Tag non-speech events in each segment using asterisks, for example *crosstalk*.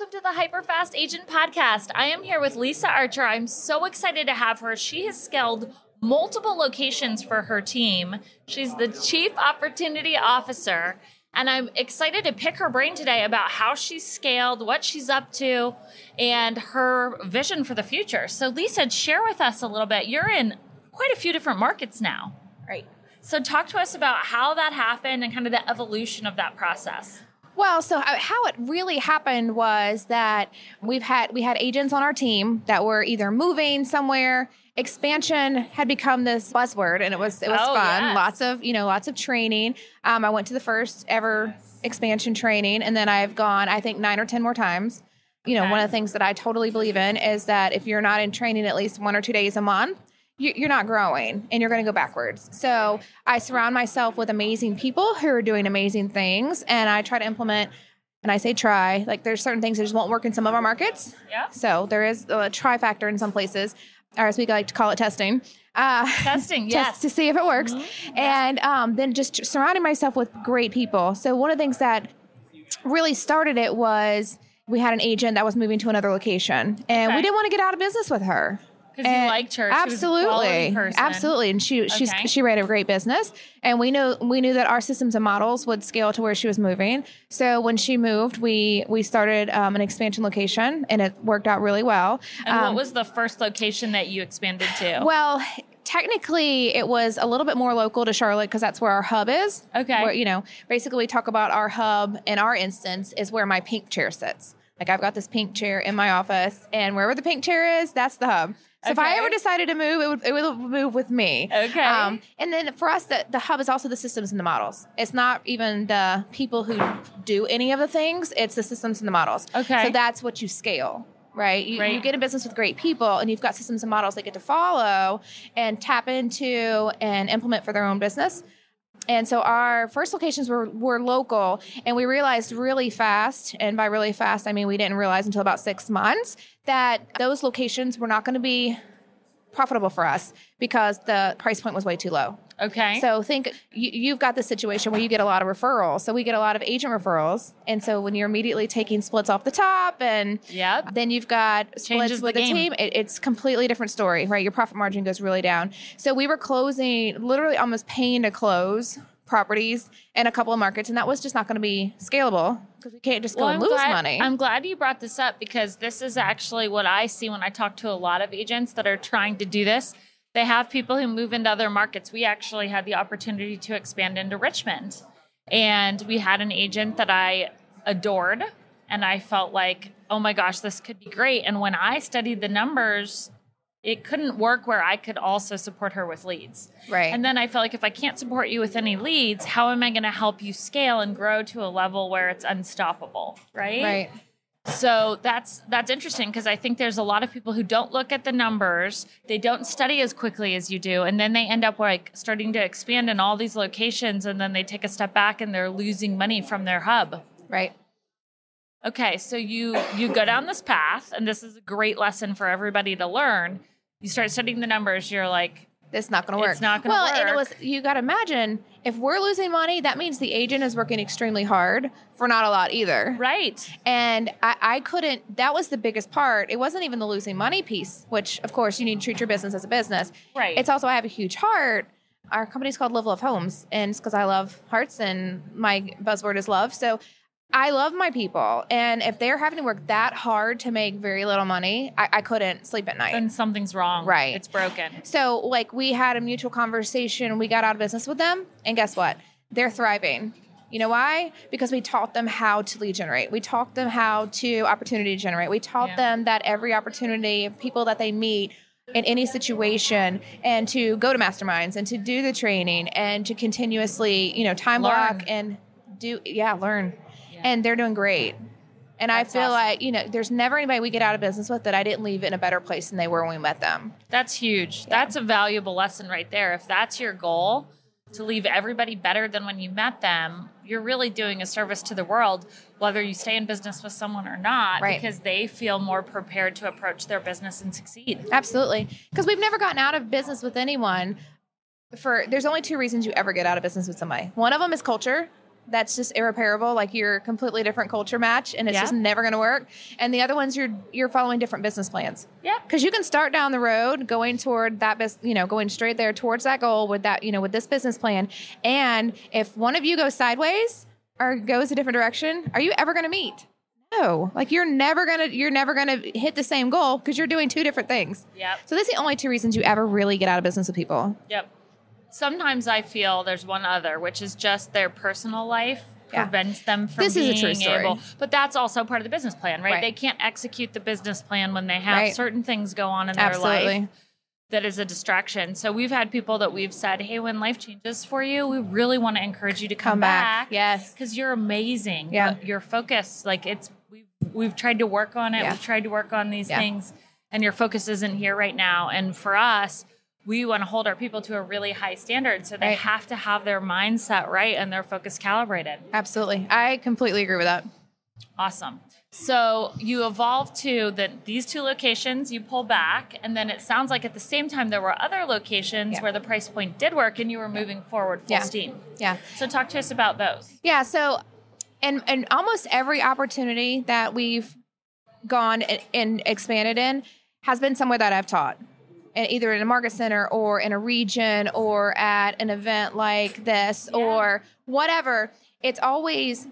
Welcome to the Hyperfast Agent Podcast. I am here with Lisa Archer. I'm so excited to have her. She has scaled multiple locations for her team. She's the Chief Opportunity Officer. And I'm excited to pick her brain today about how she's scaled, what she's up to, and her vision for the future. So, Lisa, share with us a little bit. You're in quite a few different markets now. Right. So, talk to us about how that happened and kind of the evolution of that process. Well, so uh, how it really happened was that we've had we had agents on our team that were either moving somewhere. Expansion had become this buzzword, and it was it was Oh, fun. yes. Lots of you know lots of training. Um, I went to the first ever expansion training, and then I've gone I think nine or ten more times. You know, Okay. one of the things that I totally believe in is that if you're not in training at least one or two days a month, you're not growing and you're going to go backwards. So I surround myself with amazing people who are doing amazing things, and I try to implement. And I say try, like there's certain things that just won't work in some of our markets. Yeah. So there is a try factor in some places, or as we like to call it, testing. Uh, Testing, *laughs* just yes. to see if it works. And um, then just surrounding myself with great people. So one of the things that really started it was we had an agent that was moving to another location, and Okay. we didn't want to get out of business with her. 'Cause you liked her. Absolutely, absolutely, and she she's Okay. she ran a great business, and we know we knew that our systems and models would scale to where she was moving. So when she moved, we we started um, an expansion location, and it worked out really well. And Um, what was the first location that you expanded to? well, technically, it was a little bit more local to Charlotte because that's where our hub is. Okay. Where, you know, basically, we talk about our hub in our instance is where my pink chair sits. Like, I've got this pink chair in my office, and wherever the pink chair is, that's the hub. So if I ever decided to move, it would, it would move with me. Um, Okay. and then for us, the, the hub is also the systems and the models. It's not even the people who do any of the things, it's the systems and the models. Okay. So that's what you scale. Right? You, Right. you get in business with great people and you've got systems and models they get to follow and tap into and implement for their own business. And so our first locations were, were local, and we realized really fast, and by really fast, I mean we didn't realize until about six months, that those locations were not going to be profitable for us because the price point was way too low. okay. So think you, you've got the situation where you get a lot of referrals. So we get a lot of agent referrals, and so when you're immediately taking splits off the top, and Yep. then you've got Changes splits the with the, game. team. It, it's completely different story, right? Your profit margin goes really down. So we were closing, literally almost paying to close properties in a couple of markets, and that was just not going to be scalable because we can't just go and lose glad, money. I'm glad you brought this up because this is actually what I see when I talk to a lot of agents that are trying to do this. They have people who move into other markets. We actually had the opportunity to expand into Richmond. And we had an agent that I adored. And I felt like, oh my gosh, this could be great. And when I studied the numbers, it couldn't work where I could also support her with leads. Right. And then I felt like if I can't support you with any leads, how am I going to help you scale and grow to a level where it's unstoppable? Right. right. So that's that's interesting because I think there's a lot of people who don't look at the numbers, they don't study as quickly as you do, and then they end up like starting to expand in all these locations, and then they take a step back and they're losing money from their hub. Right. Okay, so you you go down this path, and this is a great lesson for everybody to learn. You start studying the numbers. You're like, It's not going to work. It's not gonna well, and it was you got to imagine if we're losing money, that means the agent is working extremely hard for not a lot either. right, And I, I couldn't. That was the biggest part. It wasn't even the losing money piece, which of course you need to treat your business as a business. Right. It's also I have a huge heart. Our company's called Live Love Homes, and it's because I love hearts, and my buzzword is love. So I love my people, and if they're having to work that hard to make very little money, I, I couldn't sleep at night. then something's wrong. Right. it's broken. So, like, we had a mutual conversation. We got out of business with them, and guess what? They're thriving. You know why? Because we taught them how to lead generate. We taught them how to opportunity generate. We taught Yeah. them that every opportunity, people that they meet in any situation, and to go to masterminds and to do the training and to continuously, you know, time Learn. block and do yeah, learn. Yeah. And they're doing great. And That's I feel awesome. like, you know, there's never anybody we get out of business with that I didn't leave in a better place than they were when we met them. That's huge. That's a valuable lesson right there. If that's your goal, to leave everybody better than when you met them, you're really doing a service to the world, whether you stay in business with someone or not, Right. because they feel more prepared to approach their business and succeed. Absolutely. Because we've never gotten out of business with anyone for there's only two reasons you ever get out of business with somebody. One of them is culture. That's just irreparable. Like you're a completely different culture match and it's Yeah. just never gonna work. And the other one's you're you're following different business plans. Yeah. Because you can start down the road going toward that bus you know, going straight there towards that goal with that, you know, with this business plan. And if one of you goes sideways or goes a different direction, are you ever gonna meet? No. Like you're never gonna you're never gonna hit the same goal because you're doing two different things. Yep. So that's the only two reasons you ever really get out of business with people. Yep. Sometimes I feel there's one other, which is just their personal life Yeah. prevents them from This is a true story. able. But that's also part of the business plan, right? Right. They can't execute the business plan when they have Right. certain things go on in their Absolutely. life that is a distraction. So we've had people that we've said, "Hey, when life changes for you, we really want to encourage you to come, Come back. Yes. because you're amazing. Yeah. Your focus, like it's we've we've tried to work on it. Yeah. We've tried to work on these Yeah. things, and your focus isn't here right now. And for us, we want to hold our people to a really high standard, so they Right. have to have their mindset right and their focus calibrated. Absolutely. I completely agree with that. Awesome. So you evolved to that these two locations you pull back, and then it sounds like at the same time there were other locations Yeah. where the price point did work, and you were moving forward full Yeah. steam. Yeah. So talk to us about those. Yeah. So, and and almost every opportunity that we've gone and, and expanded in has been somewhere that I've taught, either in a market center or in a region or at an event like this Yeah. or whatever. It's always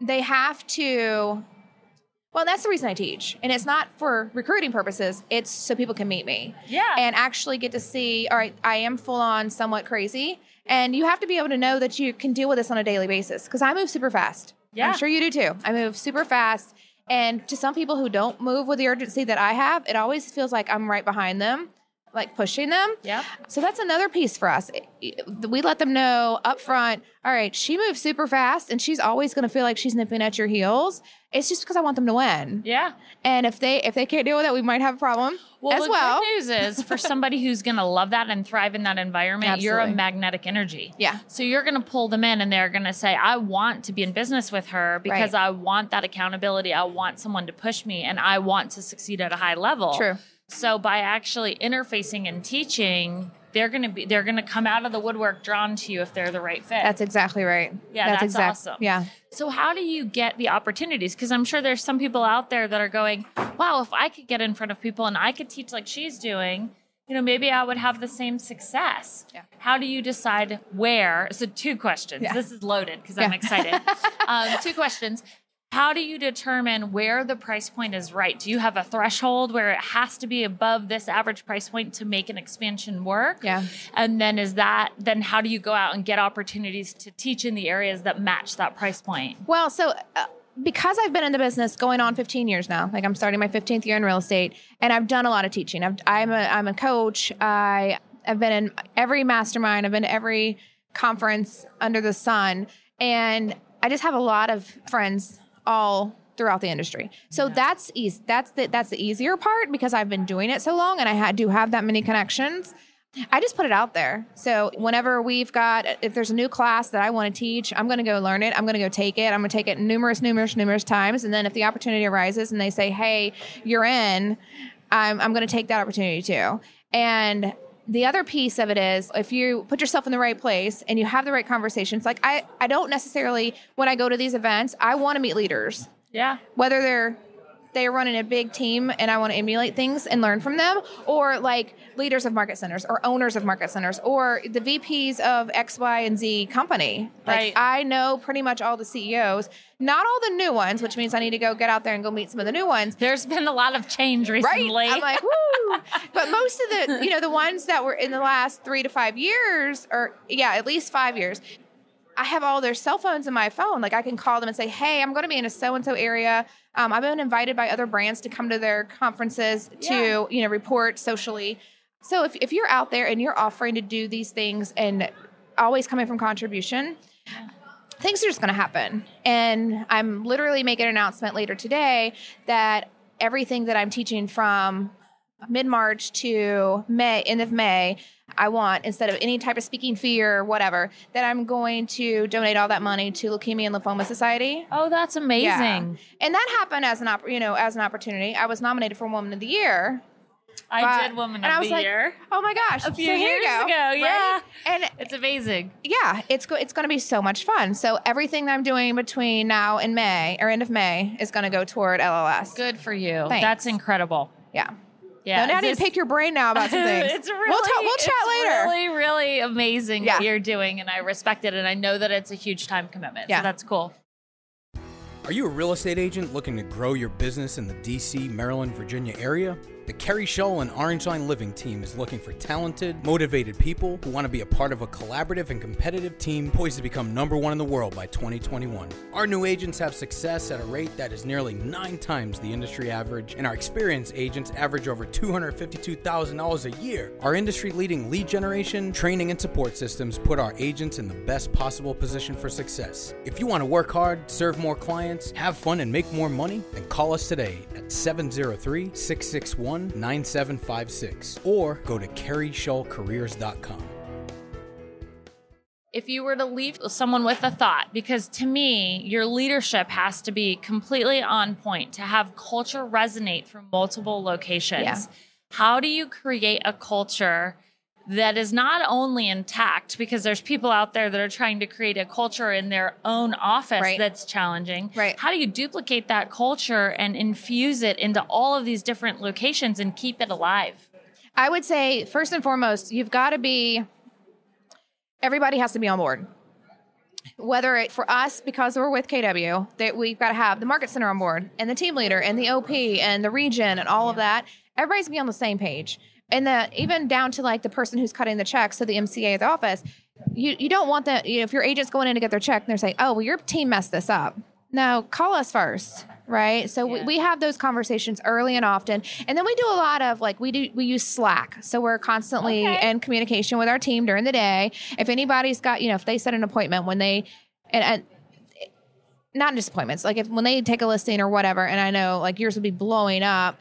they have to. Well, that's the reason I teach, and it's not for recruiting purposes. It's so people can meet me. Yeah. and actually get to see all right i am full on somewhat crazy and you have to be able to know that you can deal with this on a daily basis because i move super fast Yeah. i'm sure you do too i move super fast and to some people who don't move with the urgency that i have it always feels like i'm right behind them like pushing them. Yeah. so that's another piece for us. We let them know up front all right she moves super fast and she's always going to feel like she's nipping at your heels it's just because i want them to win Yeah. and if they if they can't deal with it we might have a problem Well, as the well good news is *laughs* for somebody who's going to love that and thrive in that environment, you're a magnetic energy. Yeah. So you're going to pull them in and they're going to say, I want to be in business with her because Right. I want that accountability. I want someone to push me and I want to succeed at a high level. True. So by actually interfacing and teaching, they're going to be they're to come out of the woodwork drawn to you if they're the right fit. That's exactly right. Yeah, that's exact- awesome. Yeah. So how do you get the opportunities? Because I'm sure there's some people out there that are going, "Wow, if I could get in front of people and I could teach like she's doing, you know, maybe I would have the same success." Yeah. How do you decide where? So two questions. Yeah. This is loaded because I'm excited. *laughs* um, two questions. How do you determine where the price point is right? Do you have a threshold where it has to be above this average price point to make an expansion work? Yeah. And then is that then how do you go out and get opportunities to teach in the areas that match that price point? Well, so uh, because I've been in the business going on 15 years now, like I'm starting my 15th year in real estate, and I've done a lot of teaching. I've, I'm a I'm a coach. I have been in every mastermind. I've been to every conference under the sun, and I just have a lot of friends all throughout the industry. So that's easy. That's the that's the easier part because I've been doing it so long, and I had, do have that many connections. I just put it out there. So whenever we've got, if there's a new class that I want to teach, I'm going to go learn it. I'm going to go take it. I'm going to take it numerous, numerous, numerous times. And then if the opportunity arises and they say, hey, you're in, I'm, I'm going to take that opportunity too. And the other piece of it is if you put yourself in the right place and you have the right conversations, like I, I don't necessarily, when I go to these events, I want to meet leaders Yeah. whether they're they're running a big team and I want to emulate things and learn from them, or like leaders of market centers or owners of market centers or the VPs of X, Y, and Z company. Like Right. I know pretty much all the CEOs, not all the new ones, which means I need to go get out there and go meet some of the new ones. There's been a lot of change recently. Right. I'm like, *laughs* woo. But most of the, you know, the ones that were in the last three to five years, or yeah, at least five years, I have all their cell phones in my phone. Like I can call them and say, "Hey, I'm going to be in a so and so area. Um, I've been invited by other brands to come to their conferences Yeah. to, you know, report socially." So if if you're out there and you're offering to do these things and always coming from contribution, things are just going to happen. And I'm literally making an announcement later today that everything that I'm teaching from mid March to May, end of May, I want instead of any type of speaking fee or whatever, that I'm going to donate all that money to Leukemia and Lymphoma Society. Oh, that's amazing. And that happened as an op- you know as an opportunity. I was nominated for Woman of the Year. I but- did Woman and I of was the like, Year Oh my gosh! a few so here years go, ago. right? Yeah. And It's amazing. yeah, it's go- it's going to be so much fun. So everything that I'm doing between now and May or end of May is going to go toward LLS. Good for you. Thanks. That's incredible. Yeah. Yeah. now I need to pick your brain now about some *laughs* things. it's really, we'll, ta- we'll chat it's later. Really, really amazing Yeah. what you're doing, and I respect it, and I know that it's a huge time commitment. Yeah. So that's cool. Are you a real estate agent looking to grow your business in the DC, Maryland, Virginia area? The Keri Shull and Orange Line Living team is looking for talented, motivated people who want to be a part of a collaborative and competitive team poised to become number one in the world by 2021. Our new agents have success at a rate that is nearly nine times the industry average, and our experienced agents average over $252,000 a year. Our industry leading lead generation, training, and support systems put our agents in the best possible position for success. If you want to work hard, serve more clients, have fun, and make more money, then call us today at 703 661 9756 or go to kerishullcareers.com. if you were to leave someone with a thought, because to me, your leadership has to be completely on point to have culture resonate from multiple locations. Yeah. How do you create a culture that is not only intact, because there's people out there that are trying to create a culture in their own office Right. that's challenging? Right. How do you duplicate that culture and infuse it into all of these different locations and keep it alive? I would say first and foremost, you've got to be. Everybody has to be on board. Whether it for us because we're with KW, that we've got to have the market center on board and the team leader and the OP and the region and all of that. Everybody's be on the same page, and that even down to like the person who's cutting the checks, so the MCA at the office. You you don't want that. You know, if your agent's going in to get their check and they're saying, "Oh, well, your team messed this up." No, call us first, right? So we, we have those conversations early and often, and then we do a lot of like we do we use Slack, so we're constantly Okay. in communication with our team during the day. If anybody's got you know if they set an appointment when they and, and not just appointments like if when they take a listing or whatever, and I know like yours would be blowing up.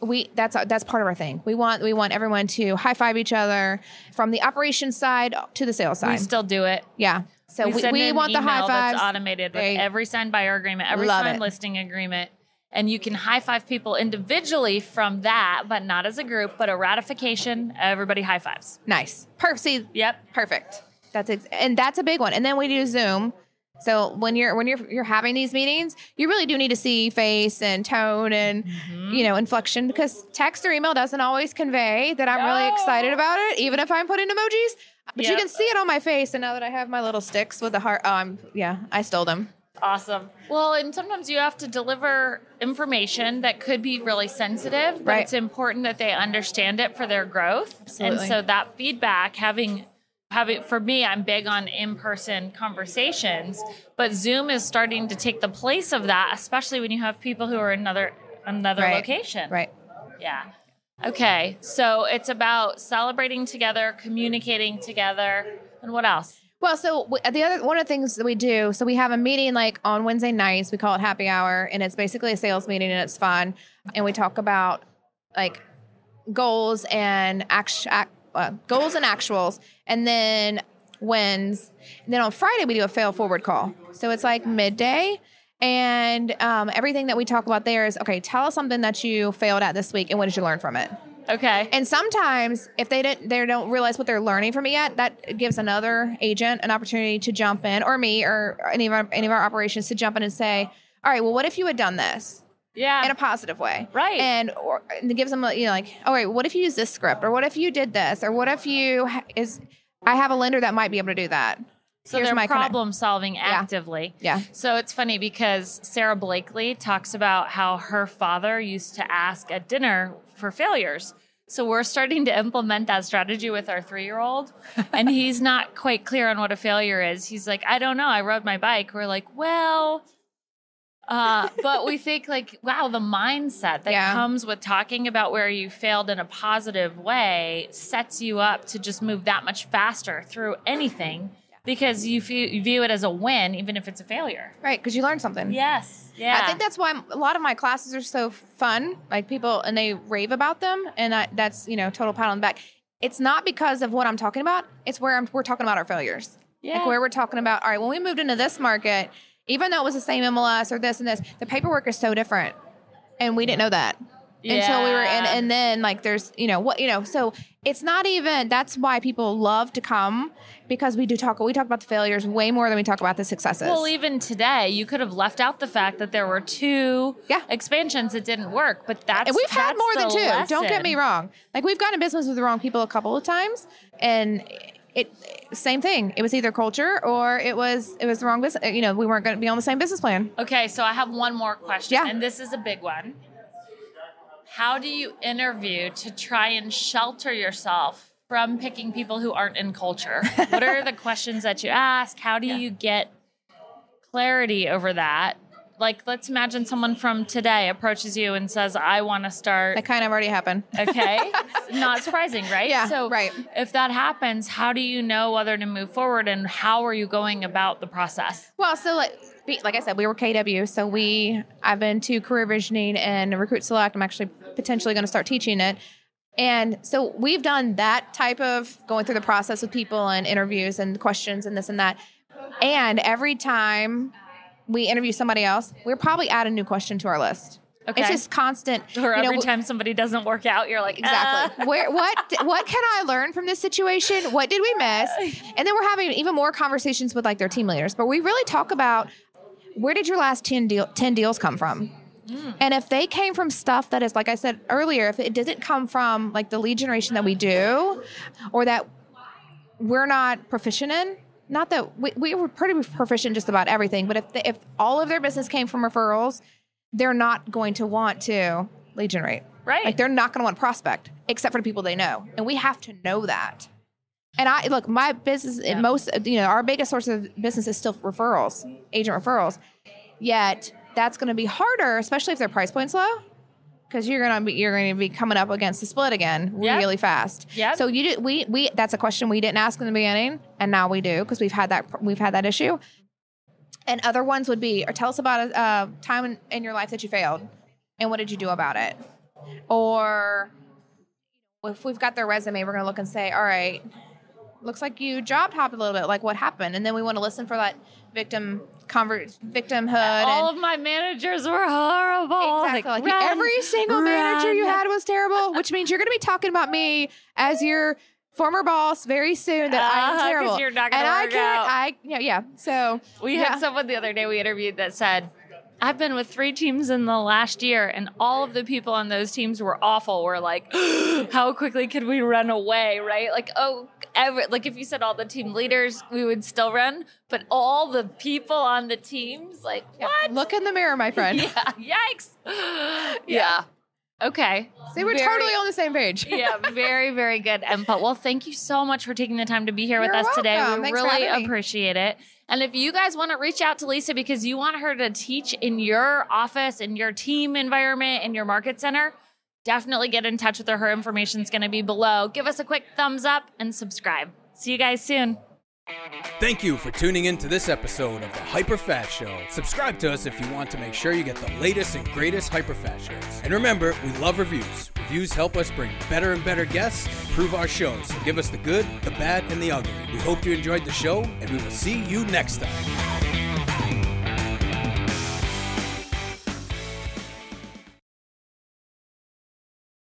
We that's uh, that's part of our thing. We want we want everyone to high five each other from the operations side to the sales side. We still do it. yeah. So we, we an want the high fives. That's automated with every signed buyer agreement, every Love signed it. listing agreement. And you can high five people individually from that, but not as a group, but a ratification. Everybody high fives. Nice. Per- see, Yep. perfect. That's ex- and that's a big one. And then we do Zoom. So when you're when you're you're having these meetings, you really do need to see face and tone and Mm-hmm. you know inflection because text or email doesn't always convey that I'm really excited about it, even if I'm putting emojis. But you can see it on my face. And now that I have my little sticks with the heart, oh, I'm yeah, I stole them. Awesome. Well, and sometimes you have to deliver information that could be really sensitive, but Right. it's important that they understand it for their growth. Absolutely. And so that feedback, having having for me, I'm big on in-person conversations, but Zoom is starting to take the place of that, especially when you have people who are in another another Right. location. Right. Yeah. Okay. So it's about celebrating together, communicating together, and what else? Well, so the other one of the things that we do, so we have a meeting like on Wednesday nights. We call it happy hour, and it's basically a sales meeting, and it's fun. And we talk about like goals and act, act uh, goals and actuals, and then wins. And then on Friday we do a fail forward call. So it's like midday. And um, everything that we talk about there is okay. Tell us something that you failed at this week, and what did you learn from it? Okay. And sometimes, if they didn't, they don't realize what they're learning from it yet. That gives another agent an opportunity to jump in, or me, or any of our any of our operations to jump in and say, "All right, well, what if you had done this yeah. in a positive way?" Right. And or and it gives them, a, you know, like, "All right, what if you use this script, or what if you did this, or what if you ha- is." I have a lender that might be able to do that. So Here's they're my connect- problem solving actively. Yeah. So it's funny because Sara Blakely talks about how her father used to ask at dinner for failures. So we're starting to implement that strategy with our three year old. *laughs* and he's not quite clear on what a failure is. He's like, I don't know. I rode my bike. We're like, well, uh, but we think like, wow, the mindset that Yeah. comes with talking about where you failed in a positive way sets you up to just move that much faster through anything because you view, you view it as a win, even if it's a failure. Right, because you learned something. Yes. Yeah. I think that's why a lot of my classes are so fun. Like people, and they rave about them, and I, that's you know total pat on the back. It's not because of what I'm talking about. It's where I'm, we're talking about our failures. Yeah. Like where we're talking about. All right, when we moved into this market, even though it was the same MLS or this and this, the paperwork is so different, and we didn't know that until we were in. And then like there's you know what you know. So it's not even. That's why people love to come because we do talk. We talk about the failures way more than we talk about the successes. Well, even today, you could have left out the fact that there were two Yeah. expansions that didn't work, but that's And we've had more than two. Don't get me wrong. Like we've gotten in business with the wrong people a couple of times, and it same thing. It was either culture or it was it was the wrong business. You know, we weren't going to be on the same business plan. Okay, so I have one more question, Yeah. and this is a big one. How do you interview to try and shelter yourself from picking people who aren't in culture? *laughs* what are the questions that you ask? How do you get clarity over that? Like, let's imagine someone from today approaches you and says, I want to start. That kind of already happened. Okay. *laughs* Not surprising, right? Yeah, So, right. if that happens, how do you know whether to move forward and how are you going about the process? Well, so like, like I said, we were KW, so we I've been to career visioning and recruit select. I'm actually potentially going to start teaching it. And so we've done that type of going through the process with people and interviews and questions and this and that. And every time we interview somebody else, we're probably add a new question to our list. Okay. It's just constant. *laughs* Or you know, every time somebody doesn't work out, you're like, Exactly. "Uh." Where what what can I learn from this situation? What did we miss? *laughs* And then we're having even more conversations with like their team leaders. But we really talk about where did your last 10 deal 10 deals come from? And if they came from stuff that is like I said earlier, if it doesn't come from like the lead generation that we do or that we're not proficient in, not that we, we were pretty proficient just about everything, but if the, if all of their business came from referrals, they're not going to want to lead generate. Right. Like they're not going to want prospect except for the people they know. And we have to know that. And I look, my business, Yeah. most, you know, our biggest source of business is still referrals, agent referrals. Yet that's going to be harder, especially if their price point's low, because you're going to be you're going to be coming up against the split again Yep. really fast. Yeah. So you did we we that's a question we didn't ask in the beginning, and now we do because we've had that we've had that issue. And other ones would be, or tell us about a uh, time in, in your life that you failed, and what did you do about it? Or if we've got their resume, we're going to look and say, all right, looks like you job hopped a little bit. Like what happened? And then we want to listen for that victim convert victimhood. All and, of my managers were horrible. Exactly. Like, run, every single manager you had was terrible, *laughs* which means you're going to be talking about me as your former boss very soon that Uh-huh, I'm 'cause terrible. you're not gonna and I can't, out. I, yeah, yeah. So We yeah. had someone the other day we interviewed that said, I've been with three teams in the last year, and all of the people on those teams were awful. We're like, *gasps* how quickly could we run away, right? Like, oh, every, like if you said all the team leaders, we would still run, but all the people on the teams, like, Yeah. what? Look in the mirror, my friend. *laughs* Yeah, yikes. Yeah. Okay. So we're Very- totally on the same page. *laughs* yeah, very, very good input. Well, thank you so much for taking the time to be here with You're us today. We Thanks really appreciate it. And if you guys want to reach out to Lisa because you want her to teach in your office, in your team environment, in your market center, definitely get in touch with her. Her information is going to be below. Give us a quick thumbs up and subscribe. See you guys soon. Thank you for tuning in to this episode of the Hyper Fast Show. Subscribe to us if you want to make sure you get the latest and greatest Hyper Fast shows. And remember, we love reviews. Reviews help us bring better and better guests, improve our shows, give us the good, the bad, and the ugly. We hope you enjoyed the show, and we will see you next time.